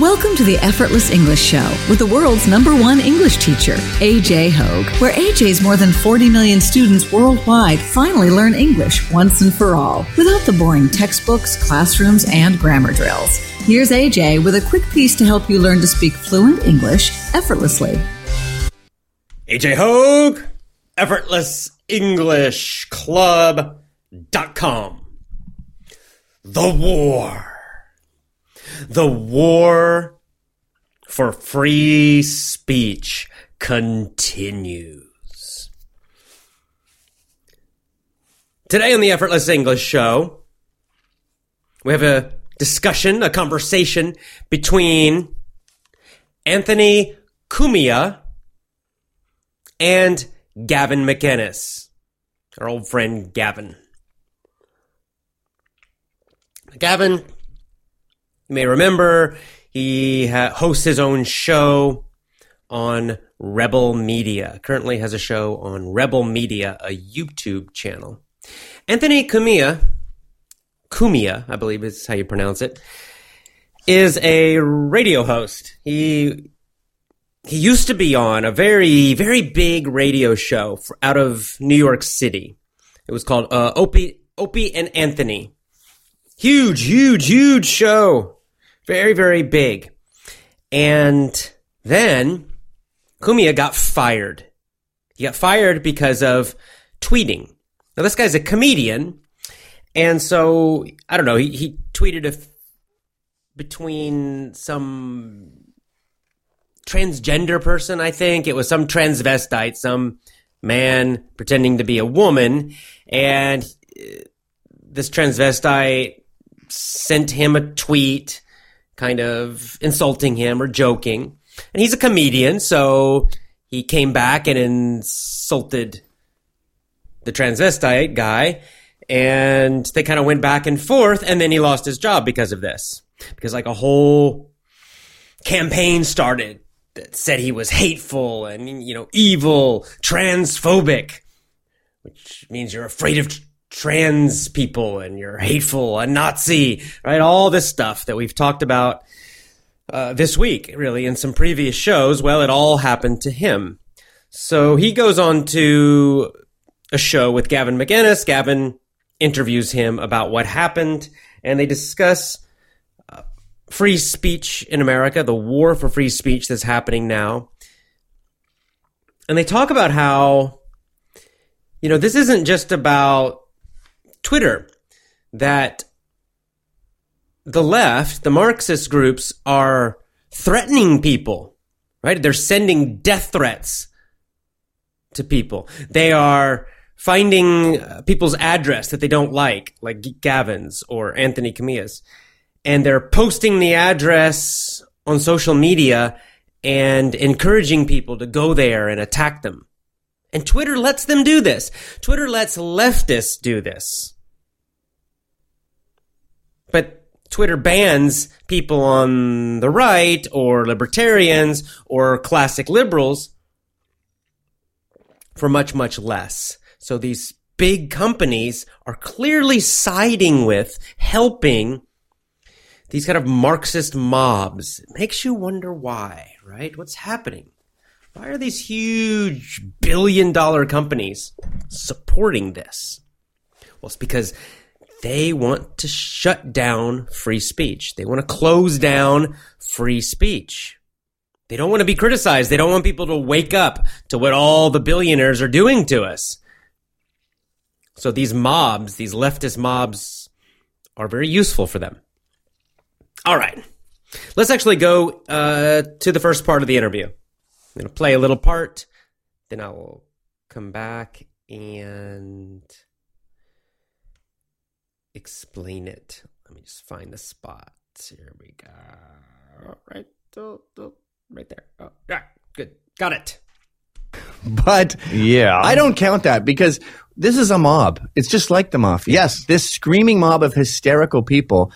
Welcome to the Effortless English Show with the world's number one English teacher, AJ Hoge, where AJ's more than 40 million students worldwide finally learn English once and for all without the boring textbooks, classrooms, and grammar drills. Here's AJ with a quick piece to help you learn to speak fluent English effortlessly. AJ Hoge, EffortlessEnglishClub.com. The war the war for free speech continues. Today on the Effortless English Show, we have a discussion, a conversation between Anthony Cumia and Gavin McInnes, our old friend Gavin. Gavin you may remember he ha- hosts his own show on Rebel Media. Currently has a show on Rebel Media, a YouTube channel. Anthony Cumia, Cumia, I believe is how you pronounce it, is a radio host. He he used to be on a very very big radio show for, out of New York City. It was called uh, Opie Opie and Anthony. Huge, huge, huge show. Very, very big. And then Cumia got fired. He got fired because of tweeting. Now, this guy's a comedian. And so, I don't know, he, he tweeted a, between some transgender person, I think. It was some transvestite, some man pretending to be a woman. And uh, this transvestite sent him a tweet kind of insulting him or joking. And he's a comedian, so he came back and insulted the transvestite guy, and they kind of went back and forth, and then he lost his job because of this. Because like a whole campaign started that said he was hateful and you know evil, transphobic, which means you're afraid of trans people and you're hateful, a Nazi, right? All this stuff that we've talked about uh, this week, really, in some previous shows. Well, it all happened to him. So he goes on to a show with Gavin McInnes. Gavin interviews him about what happened, and they discuss uh, free speech in America, the war for free speech that's happening now. And they talk about how, you know, this isn't just about Twitter that the left, the Marxist groups, are threatening people, right? They're sending death threats to people. They are finding uh, people's address that they don't like, like Gavin's or Anthony Cumia's, and they're posting the address on social media and encouraging people to go there and attack them. And Twitter lets them do this. Twitter lets leftists do this. But Twitter bans people on the right or libertarians or classic liberals for much, much less. So these big companies are clearly siding with, helping these kind of Marxist mobs. It makes you wonder why, right? What's happening? Why are these huge billion dollar companies supporting this? Well, it's because they want to shut down free speech. They want to close down free speech. They don't want to be criticized. They don't want people to wake up to what all the billionaires are doing to us. So these mobs, these leftist mobs, are very useful for them. All right. Let's actually go uh, to the first part of the interview. I'm going to play a little part, then I will come back and explain it. Let me just find the spot. Here we go. Right, oh, oh, right there. Oh, yeah, good. Got it. But yeah, I don't count that because this is a mob. It's just like the mafia. Yes, this screaming mob of hysterical people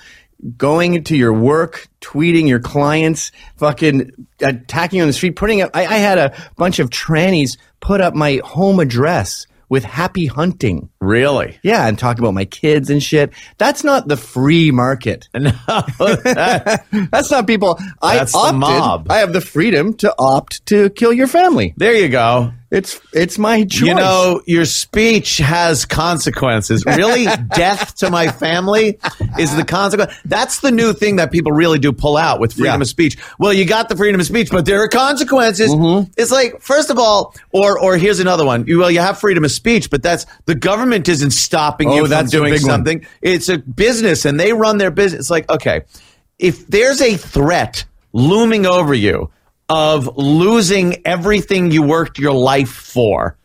going to your work, tweeting your clients, fucking attacking you on the street, putting up. I, I had a bunch of trannies put up my home address with happy hunting. Really? Yeah, and talk about my kids and shit. That's not the free market. No, that- That's not people. I opted. mob. I have the freedom to opt to kill your family. there you go. It's it's my choice. You know, your speech has consequences. Really, death to my family is the consequence. That's the new thing that people really do pull out with freedom Yeah. of speech. Well, you got the freedom of speech, but there are consequences. Mm-hmm. It's like, first of all, or or here's another one. You, well, you have freedom of speech, but that's the government isn't stopping Oh, you from doing big one. something. It's a business, and they run their business. It's like, okay, if there's a threat looming over you of losing everything you worked your life for,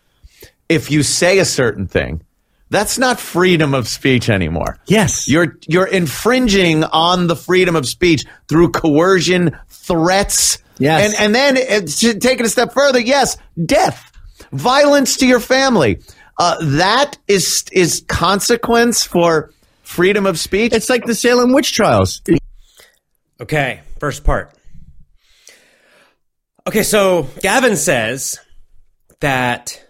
if you say a certain thing, that's not freedom of speech anymore. Yes. You're you're infringing on the freedom of speech through coercion, threats, Yes. and and then it's to take it a step further. Yes, death, violence to your family. Uh, that is is consequence for freedom of speech. it's like the Salem witch trials. Okay, first part. Okay, so Gavin says that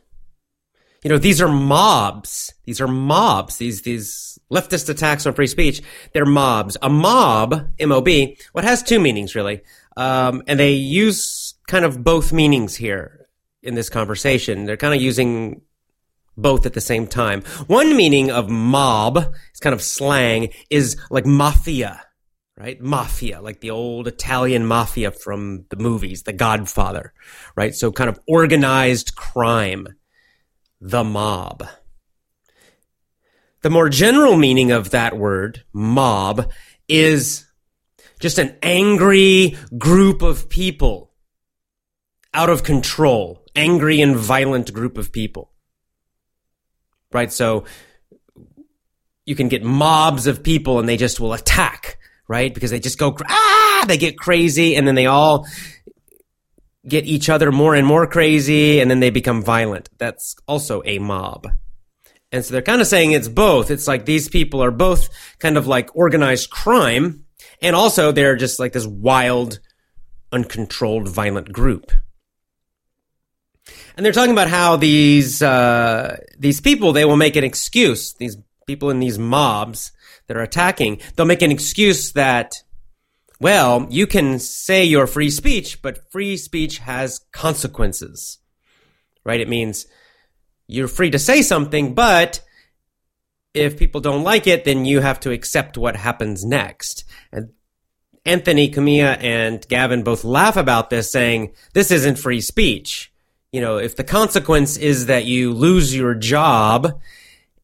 you know these are mobs. These are mobs. These these leftist attacks on free speech. They're mobs. A mob, M O B. What has two meanings really, um, and they use kind of both meanings here in this conversation. They're kind of using both at the same time. One meaning of mob, it's kind of slang, is like mafia, right? Mafia, like the old Italian mafia from the movies, The Godfather, right? So kind of organized crime, the mob. The more general meaning of that word, mob, is just an angry group of people out of control, angry and violent group of people right? So you can get mobs of people and they just will attack, right? Because they just go, ah, they get crazy and then they all get each other more and more crazy and then they become violent. That's also a mob. And so they're kind of saying it's both. It's like these people are both kind of like organized crime and also they're just like this wild, uncontrolled, violent group. And they're talking about how these uh, these people they will make an excuse. These people in these mobs that are attacking, they'll make an excuse that, well, you can say your free speech, but free speech has consequences, right? It means you're free to say something, but if people don't like it, then you have to accept what happens next. And Anthony, Cumia, and Gavin both laugh about this, saying this isn't free speech you know, if the consequence is that you lose your job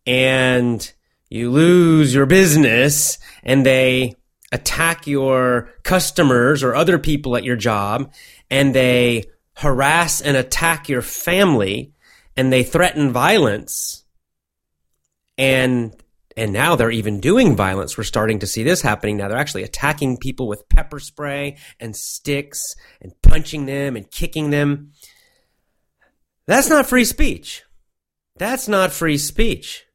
and you lose your business and they attack your customers or other people at your job and they harass and attack your family and they threaten violence and and now they're even doing violence. We're starting to see this happening now. They're actually attacking people with pepper spray and sticks and punching them and kicking them. That's not free speech. That's not free speech.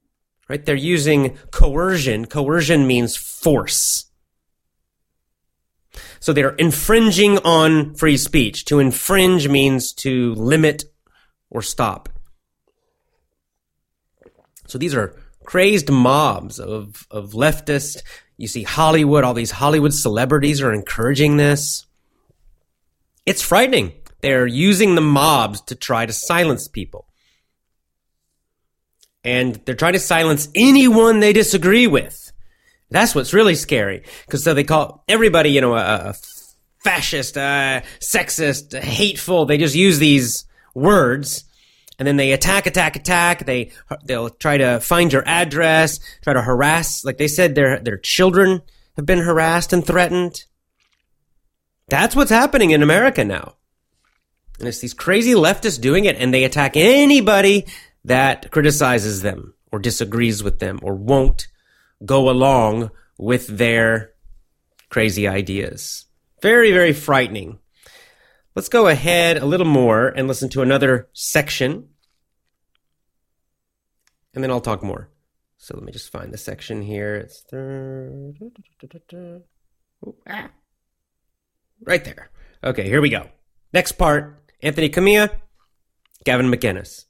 Right? They're using coercion. Coercion means force. So they're infringing on free speech. To infringe means to limit or stop. So these are crazed mobs of, of leftists. You see Hollywood, all these Hollywood celebrities are encouraging this. It's frightening. They're using the mobs to try to silence people. And they're trying to silence anyone they disagree with. That's what's really scary. Because so they call everybody, you know, a, a fascist, uh, sexist, hateful. They just use these words and then they attack, attack, attack. They they'll try to find your address, try to harass. Like they said, their their children have been harassed and threatened. That's what's happening in America now. And it's these crazy leftists doing it, and they attack anybody that criticizes them or disagrees with them or won't go along with their crazy ideas. Very, very frightening. Let's go ahead a little more and listen to another section, and then I'll talk more. So let me just find the section here. It's ah. right there. Okay, here we go. Next part Anthony Cumia, Gavin McInnes.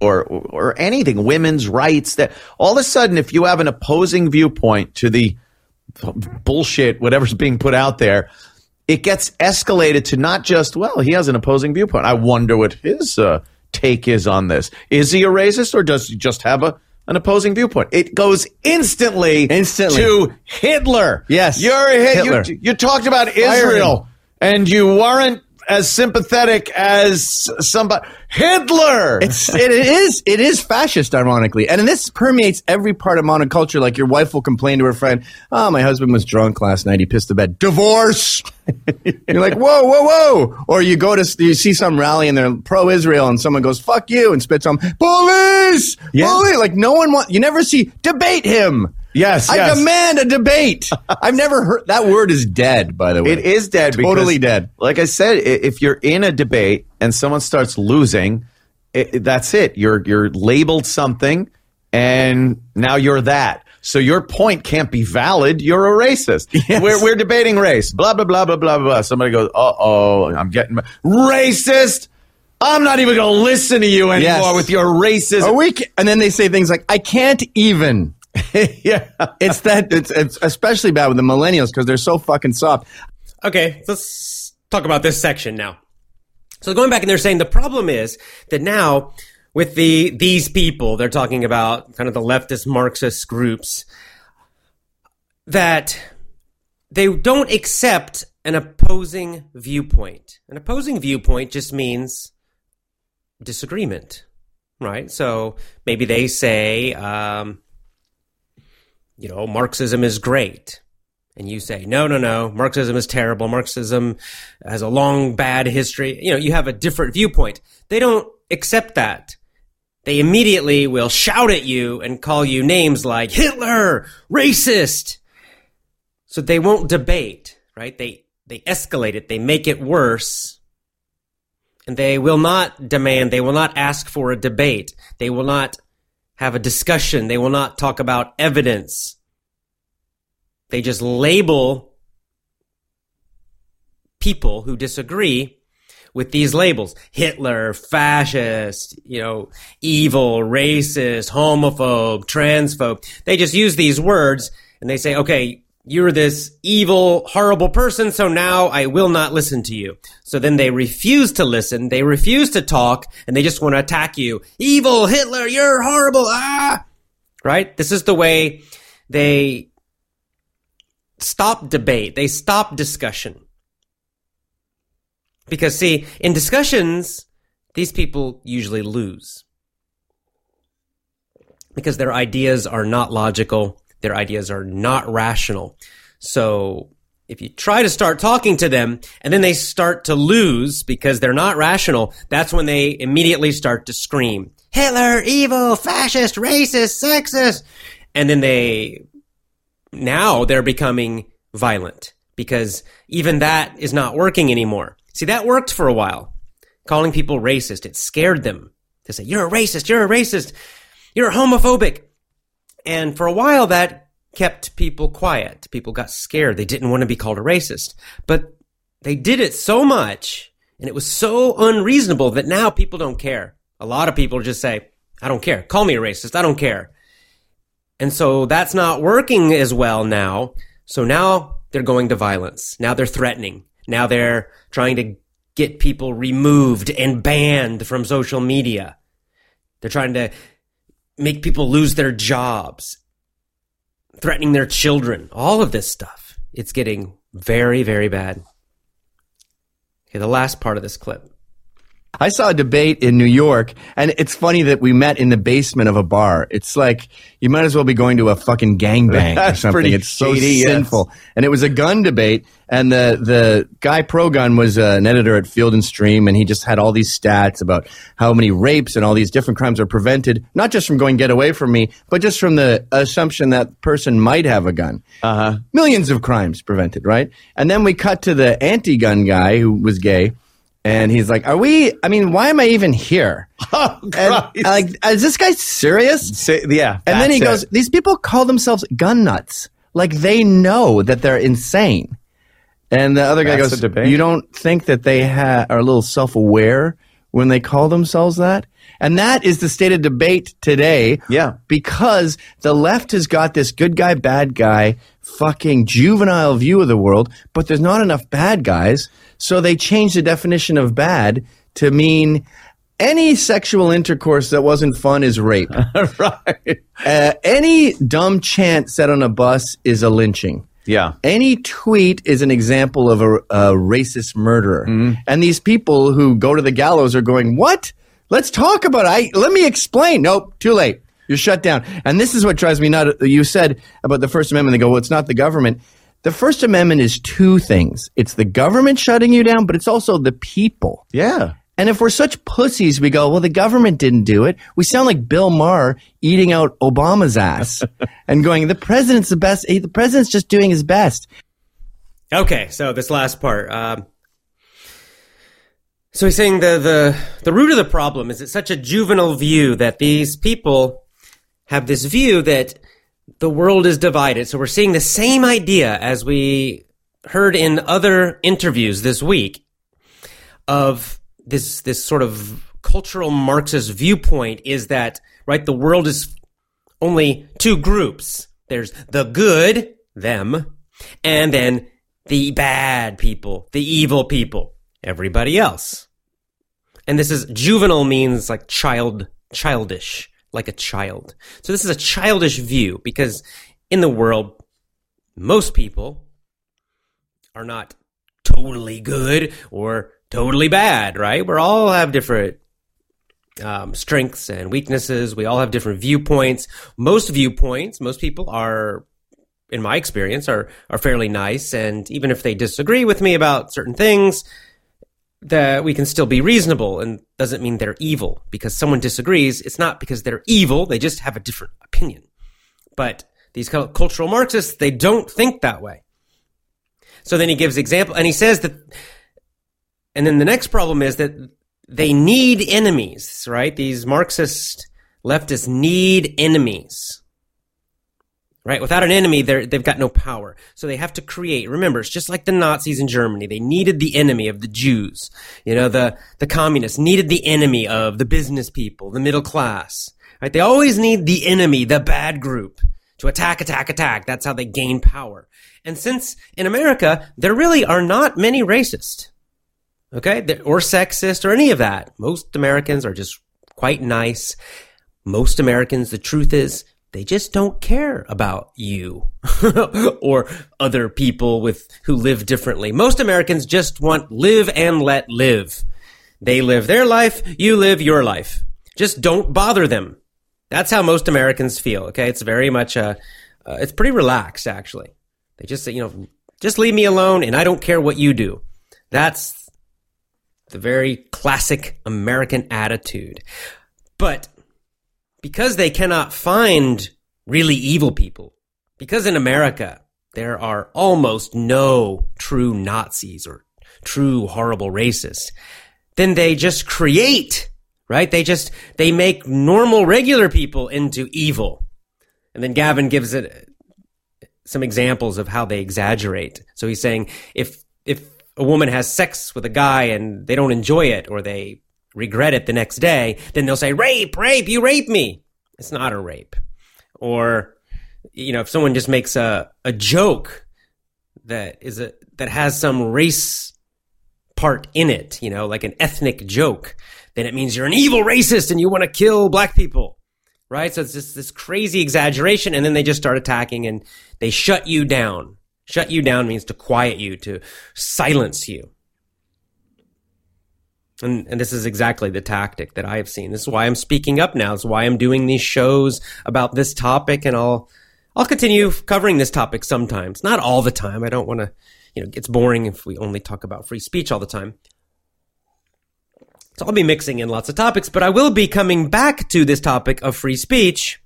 Or or anything, women's rights. That all of a sudden, if you have an opposing viewpoint to the bullshit, whatever's being put out there, it gets escalated to not just well, he has an opposing viewpoint. I wonder what his uh, take is on this. Is he a racist or does he just have a an opposing viewpoint? It goes instantly, Instantly. to Hitler. Yes. you're a hit. Hitler. You, you talked about Israel, and you weren't as sympathetic as somebody Hitler. It's it is it is fascist, ironically, and this permeates every part of modern culture. Like your wife will complain to her friend, "Oh, my husband was drunk last night. He pissed the bed. Divorce." You're like, "Whoa, whoa, whoa!" Or you go to you see some rally and they're pro-Israel, and someone goes, "Fuck you," and spits on police. Yeah. Police. Like no one want. You never see debate him. Yes, I yes. demand a debate. I've never heard that word is dead. By the way, It is dead. Totally because, dead. Like I said, if you're in a debate and someone starts losing, it, that's it. You're you're labeled something, and now you're that. So your point can't be valid. You're a racist. Yes. We're we're debating race. Blah blah blah blah blah blah. Somebody goes, uh oh, I'm getting racist. I'm not even going to listen to you anymore Yes. with your racism. A week, and then they say things like, "I can't even." yeah. It's that it's, it's especially bad with the millennials because they're so fucking soft. Okay, let's talk about this section now. So going back and they're saying the problem is that now with the these people, they're talking about kind of the leftist Marxist groups that they don't accept an opposing viewpoint. An opposing viewpoint just means disagreement, right? So maybe they say, um, you know, Marxism is great and you say, no, no, no, Marxism is terrible. Marxism has a long bad history. You know, you have a different viewpoint. They don't accept that. They immediately will shout at you and call you names like Hitler, racist. So they won't debate, right? They, they escalate it. They make it worse. And they will not demand, they will not ask for a debate. They will not have a discussion. They will not talk about evidence. They just label people who disagree with these labels Hitler, fascist, you know, evil, racist, homophobe, transphobe. They just use these words and they say, okay, you're this evil, horrible person, so now I will not listen to you. So then they refuse to listen, they refuse to talk, and they just want to attack you. Evil, Hitler, you're horrible, ah! Right? This is the way they stop debate, they stop discussion. Because, see, in discussions, these people usually lose. Because their ideas are not logical, their ideas are not rational. So, if you try to start talking to them and then they start to lose because they're not rational, that's when they immediately start to scream, Hitler, evil, fascist, racist, sexist. And then they, now they're becoming violent because even that is not working anymore. See, that worked for a while. Calling people racist, it scared them. They say, you're a racist, you're a racist, you're homophobic. And for a while that kept people quiet. People got scared. They didn't want to be called a racist. But they did it so much and it was so unreasonable that now people don't care. A lot of people just say, I don't care. Call me a racist. I don't care. And so that's not working as well now. So now they're going to violence. Now they're threatening. Now they're trying to get people removed and banned from social media. They're trying to make people lose their jobs, threatening their children, all of this stuff. It's getting very, very bad. Okay, the last part of this clip. I saw a debate in New York, and it's funny that we met in the basement of a bar. It's like you might as well be going to a fucking gangbang or something. It's so shady, yes. sinful. And it was a gun debate, and the the guy pro gun was uh, an editor at Field and Stream, and he just had all these stats about how many rapes and all these different crimes are prevented, not just from going get away from me, but just from the assumption that person might have a gun. Uh-huh. Millions of crimes prevented, right? And then we cut to the anti-gun guy who was gay. And he's like, "Are we? I mean, why am I even here? Oh, And, Christ. like, is this guy serious?" Say- yeah. And then he that's goes, "These people call themselves gun nuts. Like they know that they're insane." And the other guy That's goes? "You don't think that they ha- are a little self-aware when they call themselves that. And that is the state of debate today. Yeah. Because the left has got this good guy, bad guy, fucking juvenile view of the world, but there's not enough bad guys. So they changed the definition of bad to mean any sexual intercourse that wasn't fun is rape. right. Uh, any dumb chant said on a bus is a lynching. Yeah. Any tweet is an example of a, a racist murderer. And these people who go to the gallows are going, What? Let's talk about it. I, let me explain. Nope, too late. You're shut down. And this is what drives me nuts. You said about the First Amendment, they go, Well, it's not the government. The First Amendment is two things it's the government shutting you down, but it's also the people. Yeah. And if we're such pussies, we go, well, the government didn't do it. We sound like Bill Maher eating out Obama's ass and going, the president's the best. The president's just doing his best. Okay, so this last part. Um, so he's saying the, the the root of the problem is it's such a juvenile view that these people have this view that the world is divided. So we're seeing the same idea as we heard in other interviews this week of this this sort of cultural Marxist viewpoint is that right the world is only two groups. There's the good, them, and then the bad people, the evil people, everybody else. And this is juvenile means like child, childish, like a child. So this is a childish view because in the world, most people are not totally good or totally bad, right? We all have different um, strengths and weaknesses. We all have different viewpoints. Most viewpoints, most people are, in my experience, are are fairly nice. And even if they disagree with me about certain things, that we can still be reasonable. And doesn't mean they're evil because someone disagrees. It's not because they're evil. They just have a different opinion. But these cultural Marxists, they don't think that way. So then he gives example, and he says that and then the next problem is that they need enemies, right? These Marxist leftists need enemies. Right? Without an enemy, they're, they've got no power. So they have to create. Remember, it's just like the Nazis in Germany. They needed the enemy of the Jews. You know, the, the communists needed the enemy of the business people, the middle class. Right? They always need the enemy, the bad group, to attack, attack, attack. That's how they gain power. And since in America, there really are not many racists, okay, or sexist or any of that, most Americans are just quite nice. Most Americans, the truth is, they just don't care about you or other people with who live differently. Most Americans just want live and let live. They live their life, you live your life. Just don't bother them. That's how most Americans feel. Okay, it's very much a, uh, it's pretty relaxed actually. They just say, you know, just leave me alone, and I don't care what you do. That's the very classic American attitude. But because they cannot find really evil people, because in America there are almost no true Nazis or true horrible racists, then they just create, right? They just, they make normal, regular people into evil. And then Gavin gives it uh, some examples of how they exaggerate. So he's saying if, if a woman has sex with a guy and they don't enjoy it or they regret it the next day, then they'll say, rape, rape, you raped me. It's not a rape. Or, you know, if someone just makes a, a joke that is a, that has some race part in it, you know, like an ethnic joke, then it means you're an evil racist and you want to kill black people. Right? So it's just this crazy exaggeration and then they just start attacking and they shut you down. Shut you down means to quiet you, to silence you. And, and this is exactly the tactic that I have seen. This is why I'm speaking up now. This is why I'm doing these shows about this topic, and I'll I'll continue covering this topic sometimes. Not all the time. I don't want to, you know, it gets boring if we only talk about free speech all the time. So I'll be mixing in lots of topics, but I will be coming back to this topic of free speech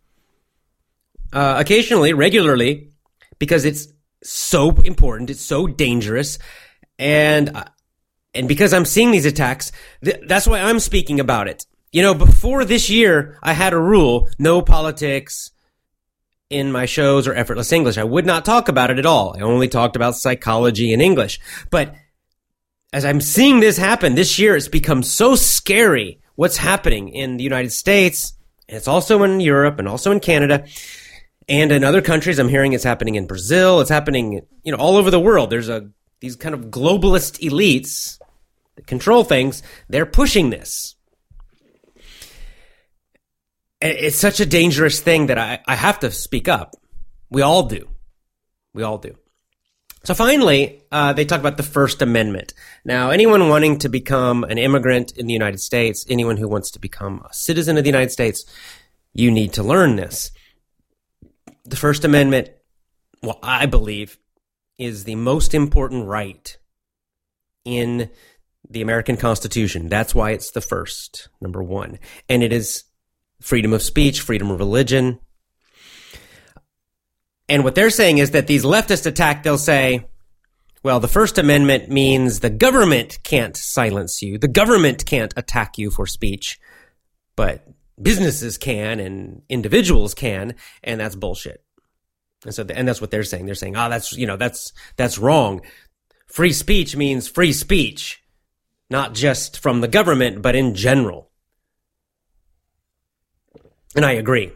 uh, occasionally, regularly, because it's so important. It's so dangerous, and uh, and because I'm seeing these attacks, th- that's why I'm speaking about it. You know, before this year, I had a rule: no politics in my shows or effortless English. I would not talk about it at all. I only talked about psychology and English. But as I'm seeing this happen this year, it's become so scary what's happening in the United States. And it's also in Europe and also in Canada and in other countries. I'm hearing it's happening in Brazil. It's happening, you know, all over the world. There's a, these kind of globalist elites that control things. They're pushing this. It's such a dangerous thing that I, I have to speak up. We all do. We all do. So finally, uh, they talk about the First Amendment. Now, anyone wanting to become an immigrant in the United States, anyone who wants to become a citizen of the United States, you need to learn this. The First Amendment, well, I believe, is the most important right in the American Constitution. That's why it's the first, number one. And it is freedom of speech, freedom of religion, and what they're saying is that these leftists attack, they'll say, well, the First Amendment means the government can't silence you. The government can't attack you for speech, but businesses can and individuals can, and that's bullshit. And so, and that's what they're saying. They're saying, oh, that's, you know, that's, that's wrong. Free speech means free speech, not just from the government, but in general. And I agree.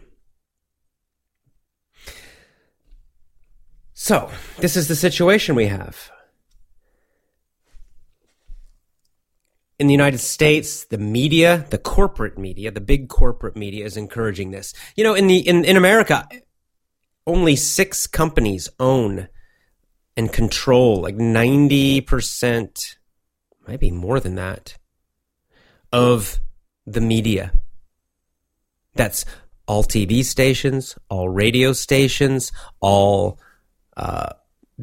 So, this is the situation we have. In the United States, the media, the corporate media, the big corporate media is encouraging this. You know, in the in, in America, only six companies own and control like 90%, maybe more than that, of the media. That's all TV stations, all radio stations, all uh,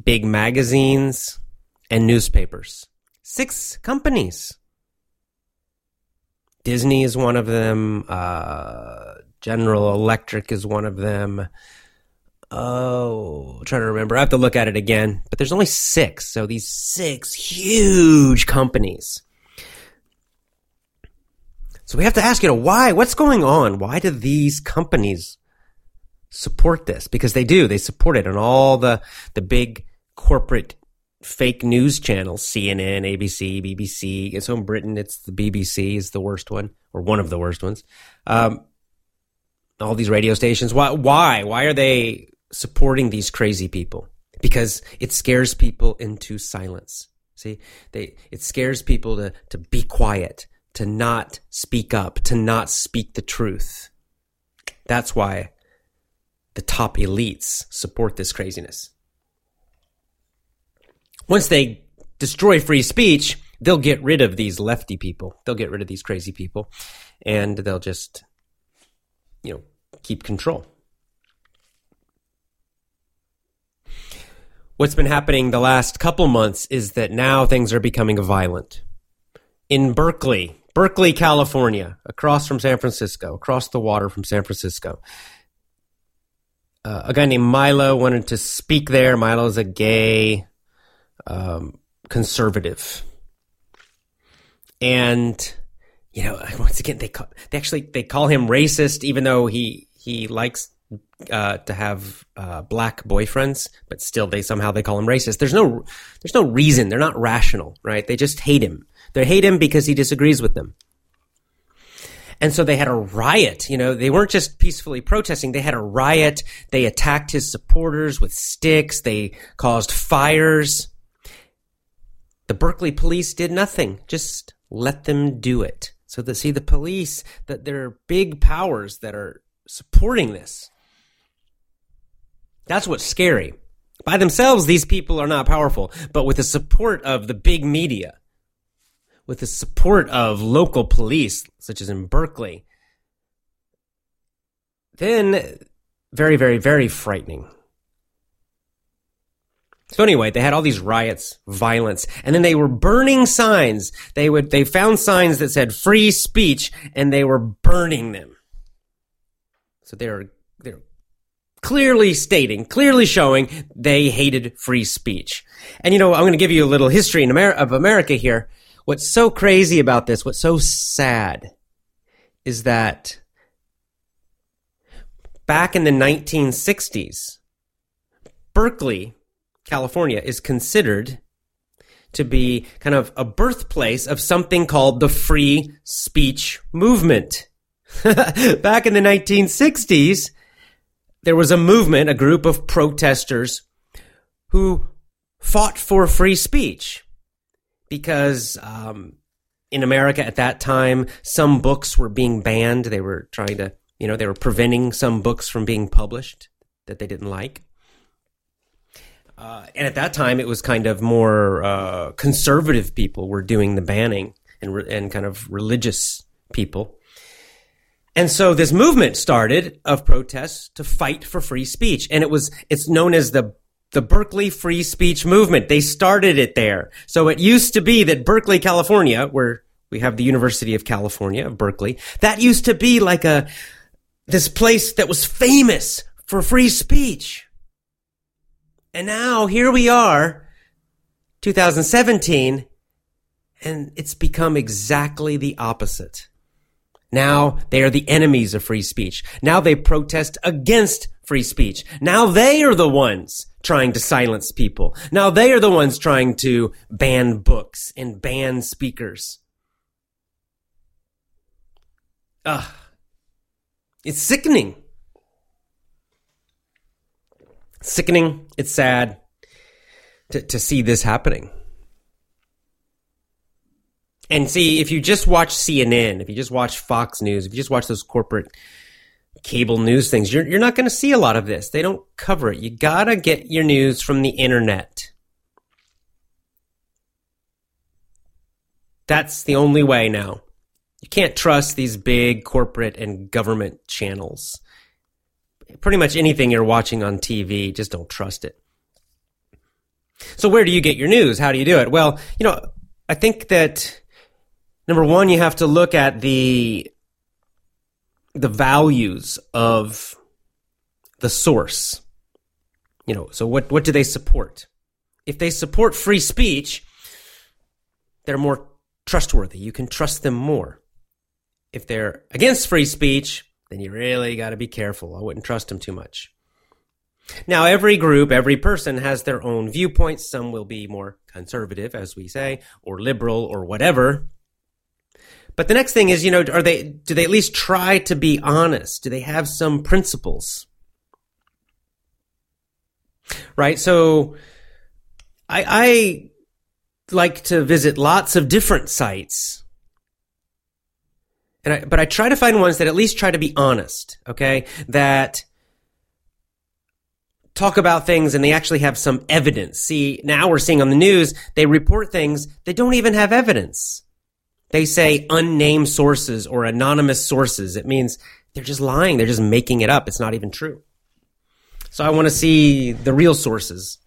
big magazines, and newspapers. Six companies. Disney is one of them. Uh, General Electric is one of them. Oh, I'm trying to remember. I have to look at it again. But there's only six. So these six huge companies. So we have to ask, you know, why? What's going on? Why do these companies support this because they do. They support it on all the the big corporate fake news channels, CNN, ABC, BBC. So in Britain, it's the BBC is the worst one or one of the worst ones. Um, all these radio stations. Why? Why? Why are they supporting these crazy people? Because it scares people into silence. See, they it scares people to to be quiet, to not speak up, to not speak the truth. That's why the top elites support this craziness. Once they destroy free speech, they'll get rid of these lefty people. They'll get rid of these crazy people and they'll just, you know, keep control. What's been happening the last couple months is that now things are becoming violent. In Berkeley, Berkeley, California, across from San Francisco, across the water from San Francisco, uh, a guy named Milo wanted to speak there. Milo is a gay um, conservative, and you know, once again, they call, they actually they call him racist, even though he he likes uh, to have uh, black boyfriends, but still they somehow they call him racist. There's no there's no reason. They're not rational, right? They just hate him. They hate him because he disagrees with them. And so they had a riot. You know, they weren't just peacefully protesting. They had a riot. They attacked his supporters with sticks. They caused fires. The Berkeley police did nothing. Just let them do it. So to see the police, that there are big powers that are supporting this. That's what's scary. By themselves, these people are not powerful, but with the support of the big media, with the support of local police, such as in Berkeley, then very, very, very frightening. So anyway, they had all these riots, violence, and then they were burning signs. They would, they found signs that said free speech and they were burning them. So they were, clearly stating, clearly showing they hated free speech. And you know, I'm going to give you a little history Amer- of America here. What's so crazy about this, what's so sad, is that back in the 1960s, Berkeley, California, is considered to be kind of a birthplace of something called the free speech movement. Back in the 1960s, there was a movement, a group of protesters who fought for free speech because um, in America at that time, some books were being banned. They were trying to, you know, they were preventing some books from being published that they didn't like. Uh, and at that time, it was kind of more uh, conservative people were doing the banning and, re- and kind of religious people. And so this movement started of protests to fight for free speech. And it was, it's known as the, the Berkeley Free Speech Movement. They started it there. So it used to be that Berkeley, California, where we have the University of California of Berkeley, that used to be like a, this place that was famous for free speech. And now here we are, 2017, and it's become exactly the opposite. Now they are the enemies of free speech. Now they protest against free speech. Now they are the ones trying to silence people. Now they are the ones trying to ban books and ban speakers. Ugh. It's sickening. Sickening. It's sad to, to see this happening. And see, if you just watch CNN, if you just watch Fox News, if you just watch those corporate cable news things, you're, you're not going to see a lot of this. They don't cover it. You got to get your news from the internet. That's the only way now. You can't trust these big corporate and government channels. Pretty much anything you're watching on TV, just don't trust it. So where do you get your news? How do you do it? Well, you know, I think that number one, you have to look at the the values of the source. You know, so what what do they support? If they support free speech, they're more trustworthy. You can trust them more. If they're against free speech, then you really got to be careful. I wouldn't trust them too much. Now, every group, every person has their own viewpoints. Some will be more conservative, as we say, or liberal, or whatever. But the next thing is, you know, are they, do they at least try to be honest? Do they have some principles? Right? So I, I like to visit lots of different sites. And I, but I try to find ones that at least try to be honest, okay? That talk about things and they actually have some evidence. See, now we're seeing on the news, they report things they don't even have evidence. They say unnamed sources or anonymous sources. It means they're just lying. They're just making it up. It's not even true. So I want to see the real sources.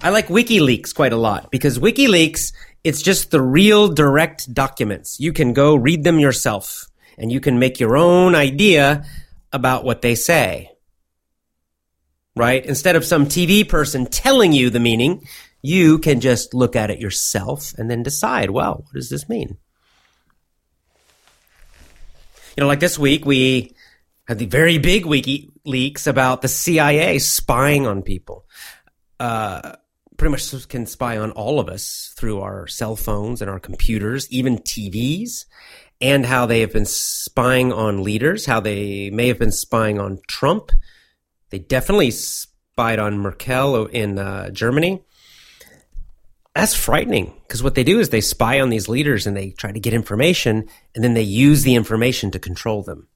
I like WikiLeaks quite a lot because WikiLeaks, it's just the real direct documents. You can go read them yourself and you can make your own idea about what they say. Right? Instead of some TV person telling you the meaning, you can just look at it yourself and then decide, well, what does this mean? You know, like this week we had the very big wiki leaks about the CIA spying on people. Uh, pretty much can spy on all of us through our cell phones and our computers, even TVs, and how they have been spying on leaders, how they may have been spying on Trump. They definitely spied on Merkel in uh, Germany that's frightening because what they do is they spy on these leaders and they try to get information and then they use the information to control them.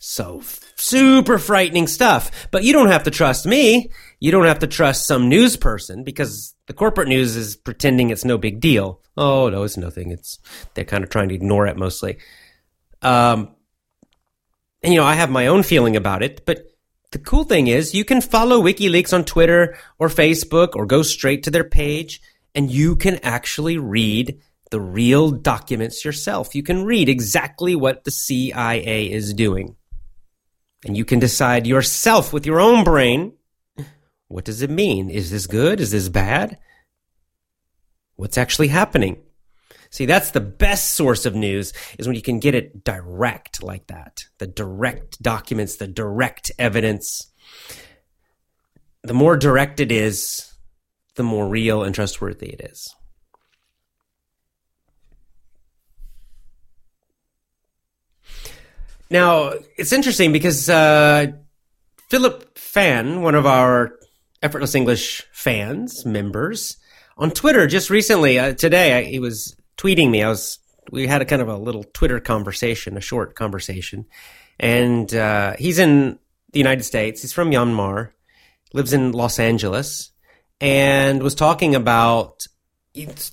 So super frightening stuff. But you don't have to trust me. You don't have to trust some news person because the corporate news is pretending it's no big deal. Oh no, it's nothing. It's they're kind of trying to ignore it mostly. Um, and you know, I have my own feeling about it, but the cool thing is you can follow WikiLeaks on Twitter or Facebook or go straight to their page and you can actually read the real documents yourself. You can read exactly what the CIA is doing. And you can decide yourself with your own brain what does it mean? Is this good? Is this bad? What's actually happening? See, that's the best source of news is when you can get it direct like that. The direct documents, the direct evidence. The more direct it is, the more real and trustworthy it is. Now, it's interesting because uh, Philip Fan, one of our Effortless English fans, members, on Twitter just recently, uh, today, I, he was tweeting me. I was we had a kind of a little Twitter conversation, a short conversation, and uh, he's in the United States. He's from Myanmar, lives in Los Angeles, and was talking about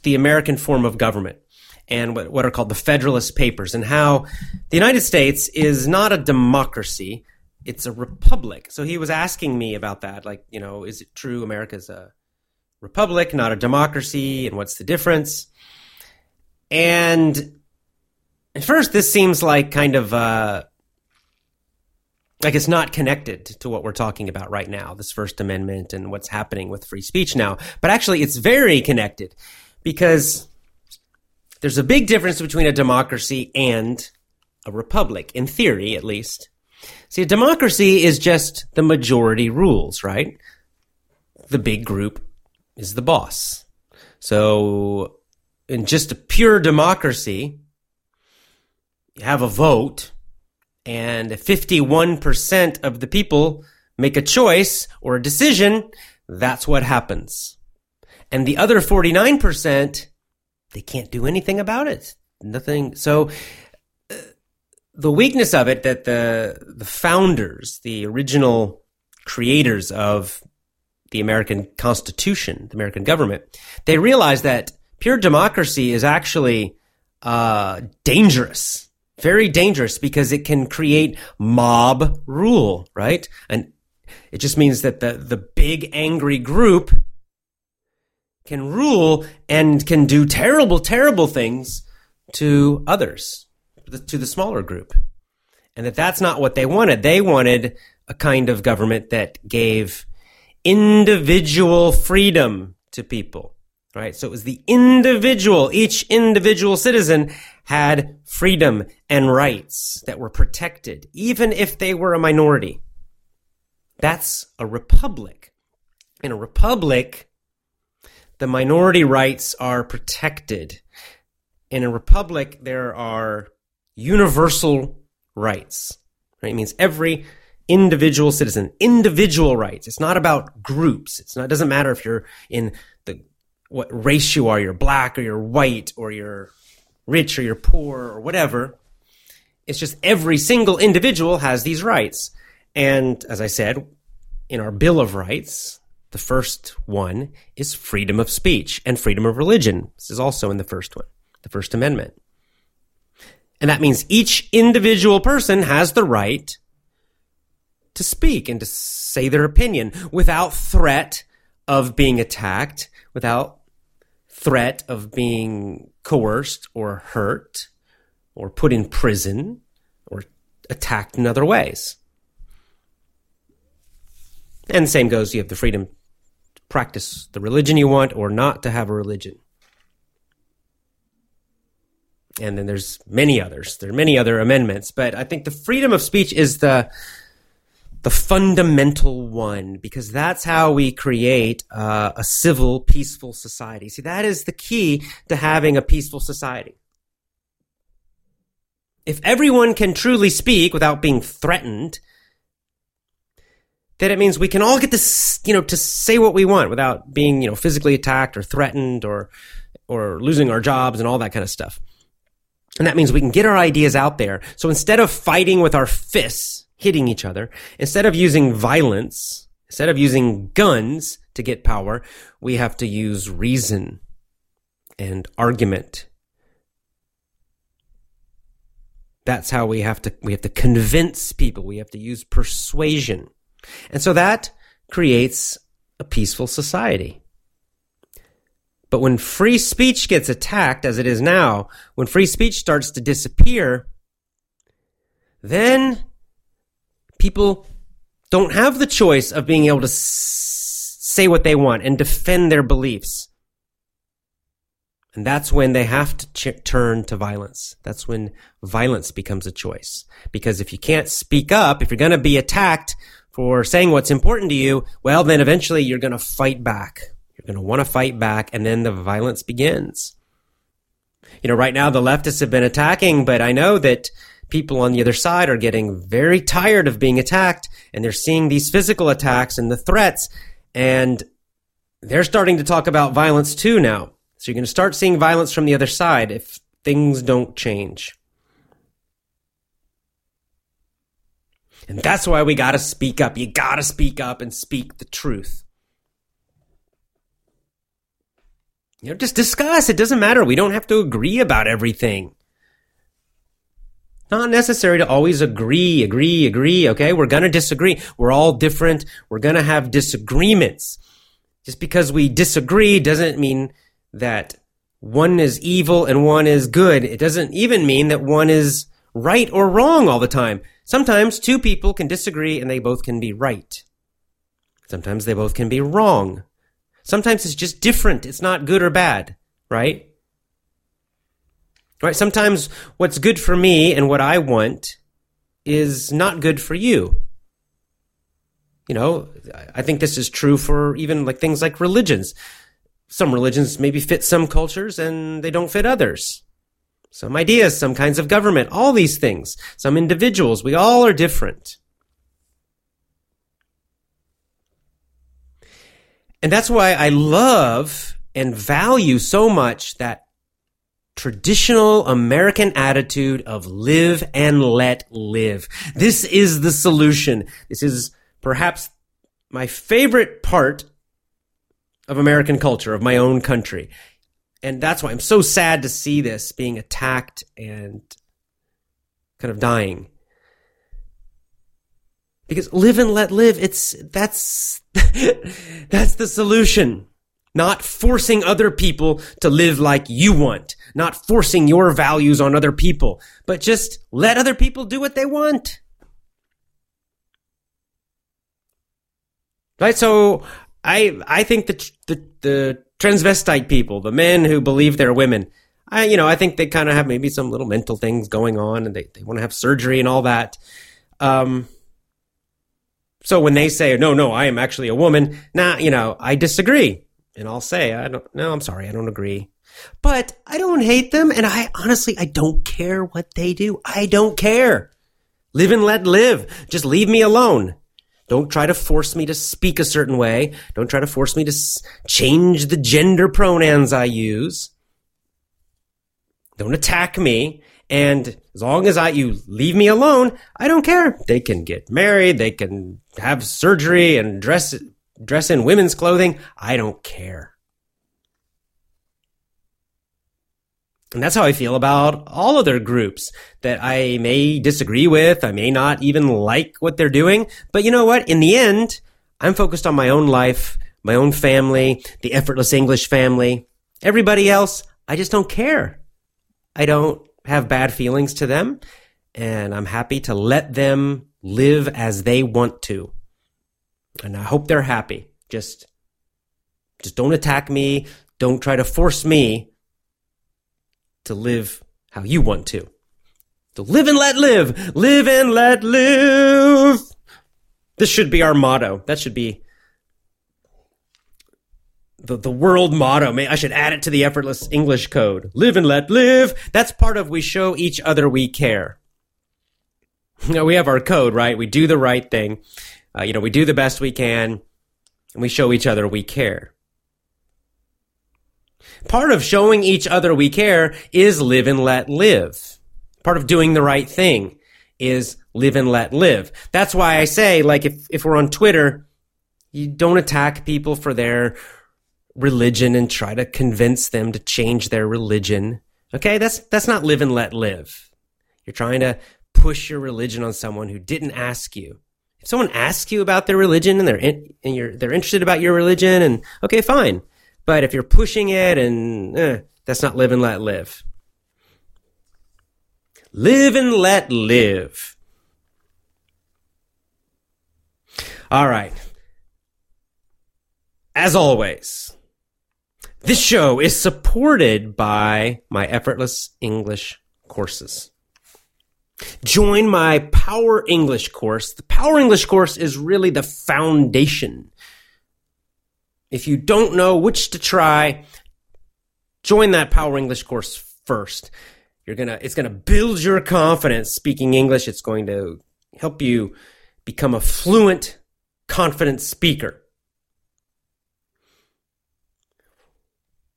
the American form of government and what, what are called the Federalist Papers, and how the United States is not a democracy, it's a republic. So he was asking me about that, like, you know, is it true America's a republic, not a democracy, and what's the difference? And at first, this seems like kind of uh, like it's not connected to what we're talking about right now, this First Amendment and what's happening with free speech now. But actually, it's very connected because there's a big difference between a democracy and a republic, in theory, at least. See, a democracy is just the majority rules, right? The big group is the boss. So, in just a pure democracy, you have a vote, and 51% of the people make a choice or a decision, that's what happens. And the other 49%, they can't do anything about it. Nothing. So, uh, the weakness of it that the the founders, the original creators of the American Constitution, the American government, they realized that pure democracy is actually uh, dangerous, very dangerous, because it can create mob rule, right? And it just means that the the big angry group can rule and can do terrible, terrible things to others, to the smaller group. And that that's not what they wanted. They wanted a kind of government that gave individual freedom to people, right? So it was the individual, each individual citizen had freedom and rights that were protected, even if they were a minority. That's a republic. In a republic, the minority rights are protected. In a republic, there are universal rights. Right? It means every individual citizen, individual rights. It's not about groups. It's not. It doesn't matter if you're in what race you are. You're black or you're white or you're rich or you're poor or whatever. It's just every single individual has these rights. And as I said, in our Bill of Rights, the first one is freedom of speech and freedom of religion. This is also in the first one, the First Amendment. And that means each individual person has the right to speak and to say their opinion without threat of being attacked, without threat of being coerced or hurt or put in prison or attacked in other ways. And the same goes, you have the freedom to practice the religion you want or not to have a religion. And then there's many others. There are many other amendments, but I think the freedom of speech is the the fundamental one because that's how we create uh, a civil, peaceful society. See, that is the key to having a peaceful society. If everyone can truly speak without being threatened, then it means we can all get to you know to say what we want without being you know physically attacked or threatened or or losing our jobs and all that kind of stuff. And that means we can get our ideas out there. So instead of fighting with our fists, hitting each other, instead of using violence, instead of using guns to get power, we have to use reason and argument. That's how we have to we have to convince people. We have to use persuasion. And so that creates a peaceful society. But when free speech gets attacked, as it is now, when free speech starts to disappear, then people don't have the choice of being able to s- say what they want and defend their beliefs. And that's when they have to ch- turn to violence. That's when violence becomes a choice. Because if you can't speak up, if you're going to be attacked for saying what's important to you, well, then eventually you're going to fight back. You're going to want to fight back, and then the violence begins. You know, right now the leftists have been attacking, but I know that people on the other side are getting very tired of being attacked and they're seeing these physical attacks and the threats and they're starting to talk about violence too now. So you're going to start seeing violence from the other side if things don't change. And that's why we got to speak up. You got to speak up and speak the truth. You know, just discuss. It doesn't matter. We don't have to agree about everything. Not necessary to always agree, agree, agree. Okay. We're to disagree. We're all different. We're to have disagreements. Just because we disagree doesn't mean that one is evil and one is good. It doesn't even mean that one is right or wrong all the time. Sometimes two people can disagree and they both can be right. Sometimes they both can be wrong. Sometimes it's just different. It's not good or bad, right? Right? Sometimes what's good for me and what I want is not good for you. You know, I think this is true for even like things like religions. Some religions maybe fit some cultures and they don't fit others. Some ideas, some kinds of government, all these things. Some individuals, we all are different. And that's why I love and value so much that traditional American attitude of live and let live. This is the solution. This is perhaps my favorite part of American culture, of my own country. And that's why I'm so sad to see this being attacked and kind of dying because live and let live it's that's that's the solution not forcing other people to live like you want. Not forcing your values on other people. But just let other people do what they want. Right? So i i think that the the transvestite people the men who believe they're women i you know i think they kind of have maybe some little mental things going on and they, they want to have surgery and all that. Um so when they say, no, no, I am actually a woman, nah, you know, I disagree. And I'll say, I don't, no, I'm sorry, I don't agree. But I don't hate them. And I honestly, I don't care what they do. I don't care. Live and let live. Just leave me alone. Don't try to force me to speak a certain way. Don't try to force me to s- change the gender pronouns I use. Don't attack me. And as long as I, you leave me alone, I don't care. They can get married. They can have surgery and dress, dress in women's clothing. I don't care. And that's how I feel about all other groups that I may disagree with. I may not even like what they're doing. But you know what? In the end, I'm focused on my own life, my own family, the effortless English family. Everybody else, I just don't care. I don't have bad feelings to them, and I'm happy to let them live as they want to. And I hope they're happy. Just just don't attack me. Don't try to force me to live how you want to. So live and let live. Live and let live. This should be our motto. That should be the, the world motto. May I should add it to the effortless English code. Live and let live. That's part of we show each other we care. You know, we have our code, right? We do the right thing. Uh, you know, we do the best we can and we show each other we care. Part of showing each other we care is live and let live. Part of doing the right thing is live and let live. That's why I say, like, if, if we're on Twitter, you don't attack people for their religion and try to convince them to change their religion. Okay, that's that's not live and let live. You're trying to push your religion on someone who didn't ask you. Someone asks you about their religion and they're in, and you're they're interested about your religion and okay, fine. But if you're pushing it and eh, that's not live and let live. Live and let live. All right. As always, this show is supported by my effortless English courses. Join my Power English course. The Power English course is really the foundation. If you don't know which to try, join that Power English course first. You're gonna, it's gonna build your confidence speaking English. It's going to help you become a fluent, confident speaker.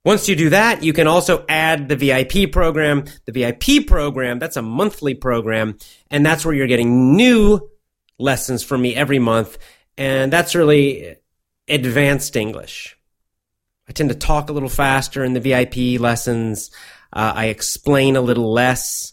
Once you do that, you can also add the VIP program. The VIP program, that's a monthly program, and that's where you're getting new lessons from me every month. And that's really advanced English. I tend to talk a little faster in the VIP lessons. Uh, I explain a little less.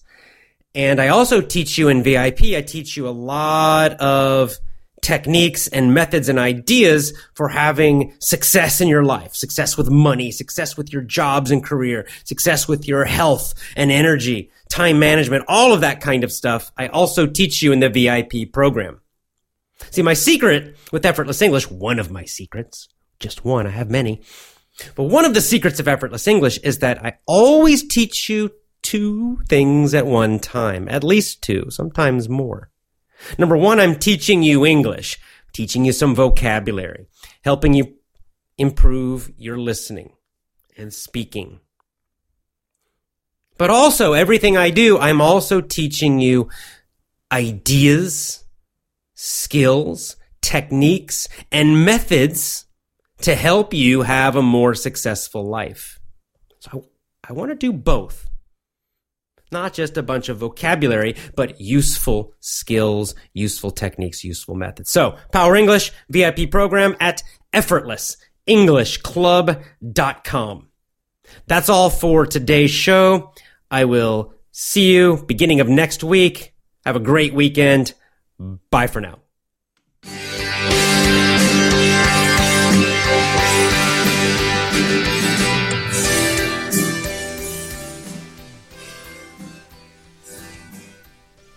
And I also teach you in VIP, I teach you a lot of techniques and methods and ideas for having success in your life, success with money, success with your jobs and career, success with your health and energy, time management, all of that kind of stuff. I also teach you in the VIP program. See, my secret with effortless English, one of my secrets, just one, I have many, but one of the secrets of effortless English is that I always teach you two things at one time, at least two, sometimes more. Number one, I'm teaching you English, teaching you some vocabulary, helping you improve your listening and speaking. But also, everything I do, I'm also teaching you ideas, skills, techniques, and methods to help you have a more successful life. So I, I want to do both. Not just a bunch of vocabulary, but useful skills, useful techniques, useful methods. So Power English VIP program at effortlessenglishclub.com. That's all for today's show. I will see you beginning of next week. Have a great weekend. Bye for now.